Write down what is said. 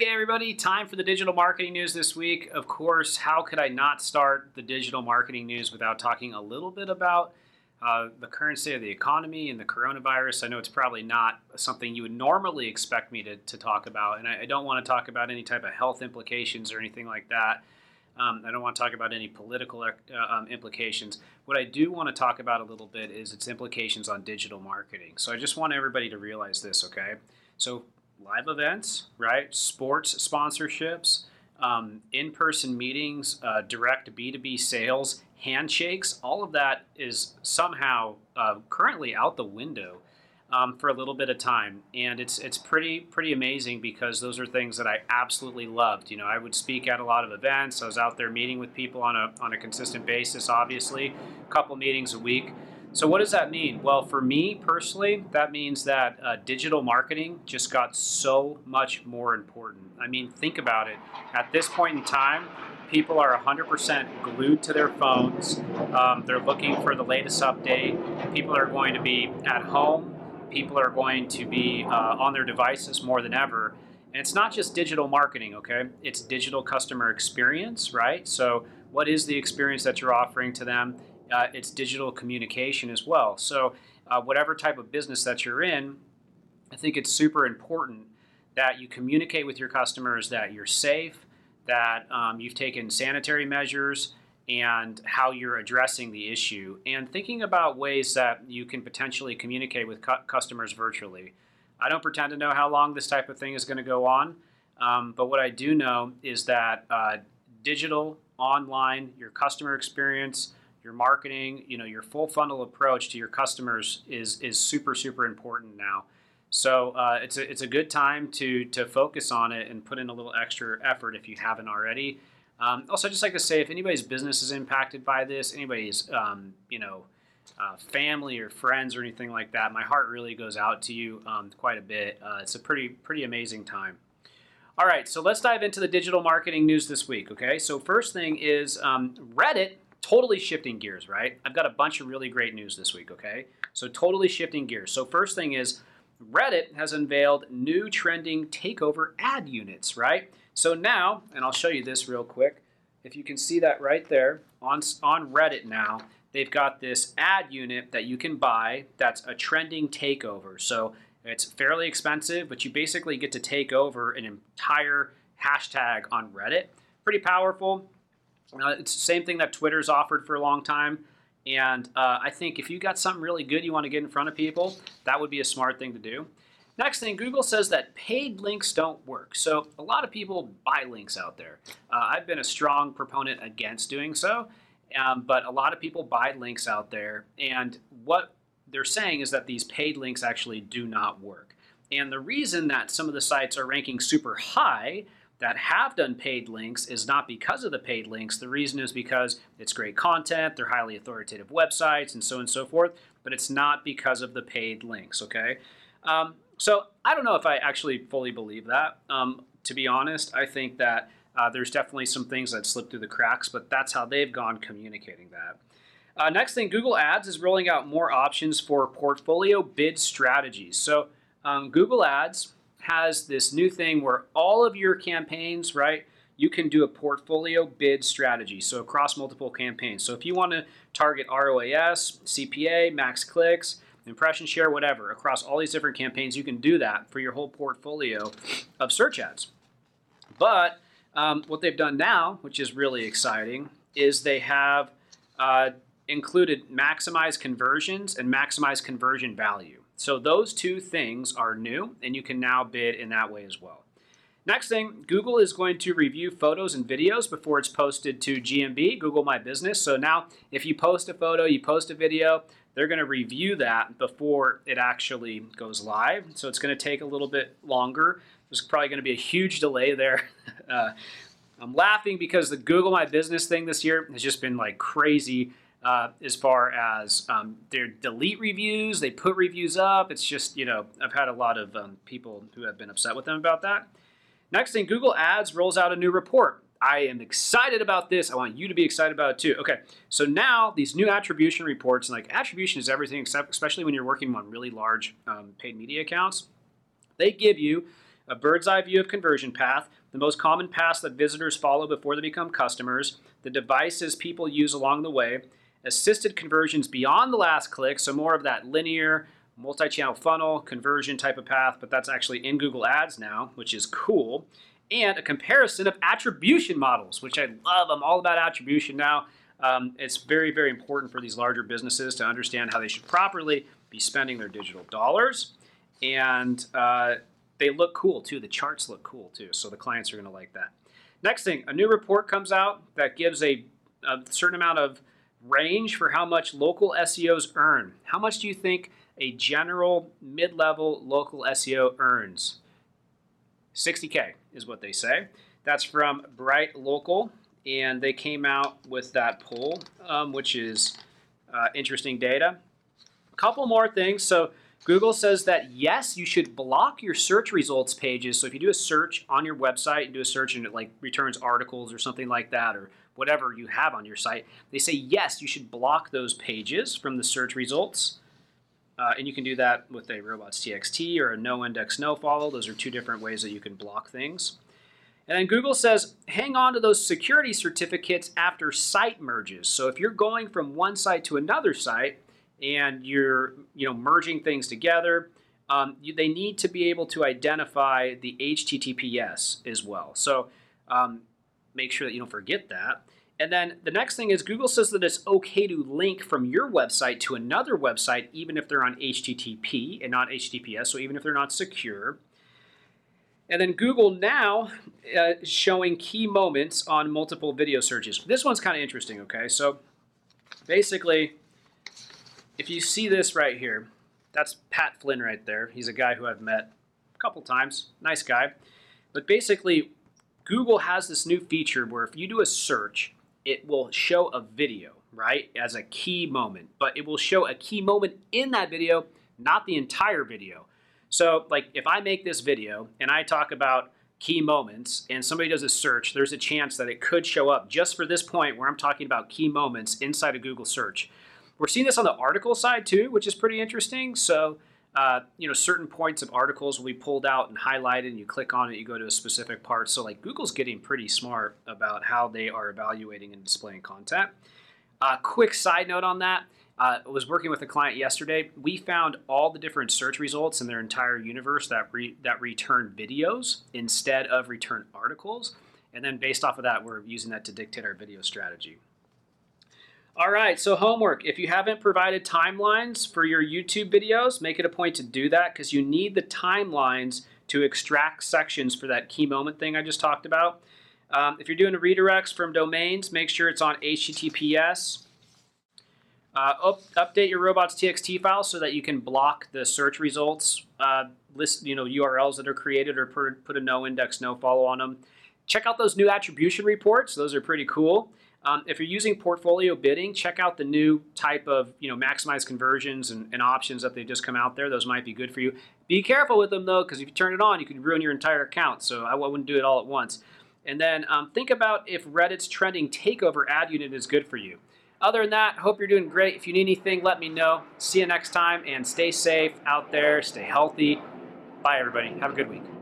Okay, everybody, time for the digital marketing news this week. Of course, how could I not start the digital marketing news without talking a little bit about uh, the current state of the economy and the coronavirus? I know it's probably not something you would normally expect me to, to talk about, and I, I don't want to talk about any type of health implications or anything like that. Um, I don't want to talk about any political uh, um, implications. What I do want to talk about a little bit is its implications on digital marketing. So I just want everybody to realize this, okay? So live events, right? Sports sponsorships, um, in person meetings, uh, direct B2B sales, handshakes, all of that is somehow uh, currently out the window. Um, for a little bit of time, and it's it's pretty pretty amazing because those are things that I absolutely loved. You know, I would speak at a lot of events. I was out there meeting with people on a on a consistent basis. Obviously, a couple meetings a week. So, what does that mean? Well, for me personally, that means that uh, digital marketing just got so much more important. I mean, think about it. At this point in time, people are 100% glued to their phones. Um, they're looking for the latest update. People are going to be at home. People are going to be uh, on their devices more than ever. And it's not just digital marketing, okay? It's digital customer experience, right? So, what is the experience that you're offering to them? Uh, it's digital communication as well. So, uh, whatever type of business that you're in, I think it's super important that you communicate with your customers that you're safe, that um, you've taken sanitary measures, and how you're addressing the issue, and thinking about ways that you can potentially communicate with cu- customers virtually. I don't pretend to know how long this type of thing is going to go on, um, but what I do know is that uh, digital, online, your customer experience, your marketing, you know, your full funnel approach to your customers is is super super important now. So uh, it's a it's a good time to to focus on it and put in a little extra effort if you haven't already. Um, also, I'd just like to say if anybody's business is impacted by this, anybody's um, you know uh, family or friends or anything like that, my heart really goes out to you um, quite a bit. Uh, it's a pretty pretty amazing time. All right, so let's dive into the digital marketing news this week. Okay, so first thing is um, Reddit totally shifting gears, right? I've got a bunch of really great news this week, okay? So, totally shifting gears. So, first thing is Reddit has unveiled new trending takeover ad units, right? So, now, and I'll show you this real quick. If you can see that right there on, on Reddit now, they've got this ad unit that you can buy that's a trending takeover. So, it's fairly expensive, but you basically get to take over an entire hashtag on Reddit. Pretty powerful uh, it's the same thing that Twitter's offered for a long time. And uh, I think if you got something really good you want to get in front of people, that would be a smart thing to do. Next thing, Google says that paid links don't work. So a lot of people buy links out there. Uh, I've been a strong proponent against doing so, um, but a lot of people buy links out there. And what they're saying is that these paid links actually do not work. And the reason that some of the sites are ranking super high that have done paid links is not because of the paid links. The reason is because it's great content, they're highly authoritative websites, and so on and so forth, but it's not because of the paid links, okay? Um, so I don't know if I actually fully believe that. Um, to be honest, I think that uh, there's definitely some things that slip through the cracks, but that's how they've gone communicating that. Uh, next thing, Google Ads is rolling out more options for portfolio bid strategies. So um, Google Ads has this new thing where all of your campaigns, right, you can do a portfolio bid strategy. So across multiple campaigns. So if you want to target ROAS, CPA, max clicks, impression share, whatever, across all these different campaigns, you can do that for your whole portfolio of search ads. But um, what they've done now, which is really exciting, is they have uh, included maximize conversions and maximize conversion value. So those two things are new, and you can now bid in that way as well. Next thing, Google is going to review photos and videos before it's posted to GMB, Google My Business. So now, if you post a photo, you post a video, they're going to review that before it actually goes live. So it's going to take a little bit longer. There's probably going to be a huge delay there. uh, I'm laughing because the Google My Business thing this year has just been like crazy uh, as far as um, their delete reviews. They put reviews up. It's just, you know, I've had a lot of um, people who have been upset with them about that. Next thing, Google Ads rolls out a new report. I am excited about this. I want you to be excited about it too. Okay, so now these new attribution reports, and like attribution is everything, except especially when you're working on really large um, paid media accounts, they give you a bird's eye view of conversion path, the most common paths that visitors follow before they become customers, the devices people use along the way, assisted conversions beyond the last click, so more of that linear, multi channel funnel conversion type of path, but that's actually in Google Ads now, which is cool, and a comparison of attribution models, which I love. I'm all about attribution now. Um, it's very, very important for these larger businesses to understand how they should properly be spending their digital dollars. And uh, they look cool too. The charts look cool too. So the clients are going to like that. Next thing, a new report comes out that gives a, a certain amount of range for how much local SEOs earn. How much do you think a general mid level local SEO earns? 60K is what they say. That's from BrightLocal, and they came out with that poll, um, which is uh, interesting data. A couple more things. So, Google says that yes, you should block your search results pages. So, if you do a search on your website and do a search and it like returns articles or something like that, or whatever you have on your site, they say yes, you should block those pages from the search results. Uh, and you can do that with a robots.txt or a no index no follow. Those are two different ways that you can block things. And then Google says hang on to those security certificates after site merges. So if you're going from one site to another site and you're you know merging things together, um, you, they need to be able to identify the HTTPS as well. So um, make sure that you don't forget that. And then the next thing is Google says that it's okay to link from your website to another website, even if they're on HTTP and not HTTPS, so even if they're not secure. And then Google now uh, showing key moments on multiple video searches. This one's kind of interesting, okay? So basically, if you see this right here, that's Pat Flynn right there. He's a guy who I've met a couple times. Nice guy. But basically, Google has this new feature where if you do a search, it will show a video, right, as a key moment. But it will show a key moment in that video, not the entire video. So, like, if I make this video and I talk about key moments and somebody does a search, there's a chance that it could show up just for this point where I'm talking about key moments inside of Google search. We're seeing this on the article side too, which is pretty interesting. So, uh, you know, certain points of articles will be pulled out and highlighted, and you click on it, you go to a specific part. So, like, Google's getting pretty smart about how they are evaluating and displaying content. Uh, quick side note on that uh, I was working with a client yesterday. We found all the different search results in their entire universe that re- that return videos instead of return articles, and then based off of that, we're using that to dictate our video strategy. All right, so homework. If you haven't provided timelines for your YouTube videos, make it a point to do that because you need the timelines to extract sections for that key moment thing I just talked about. Um, if you're doing redirects from domains, make sure it's on HTTPS. Uh, up, update your robots.txt file so that you can block the search results. Uh, list you know URLs that are created or put, put a no index, no follow on them. Check out those new attribution reports; those are pretty cool. Um, if you're using portfolio bidding, check out the new type of you know maximize conversions and, and, options that they just come out there. Those might be good for you. Be careful with them though, because if you turn it on, you could ruin your entire account. So I wouldn't do it all at once. And then um, think about if Reddit's trending takeover ad unit is good for you. Other than that, hope you're doing great. If you need anything, let me know. See you next time and stay safe out there, stay healthy. Bye, everybody. Have a good week.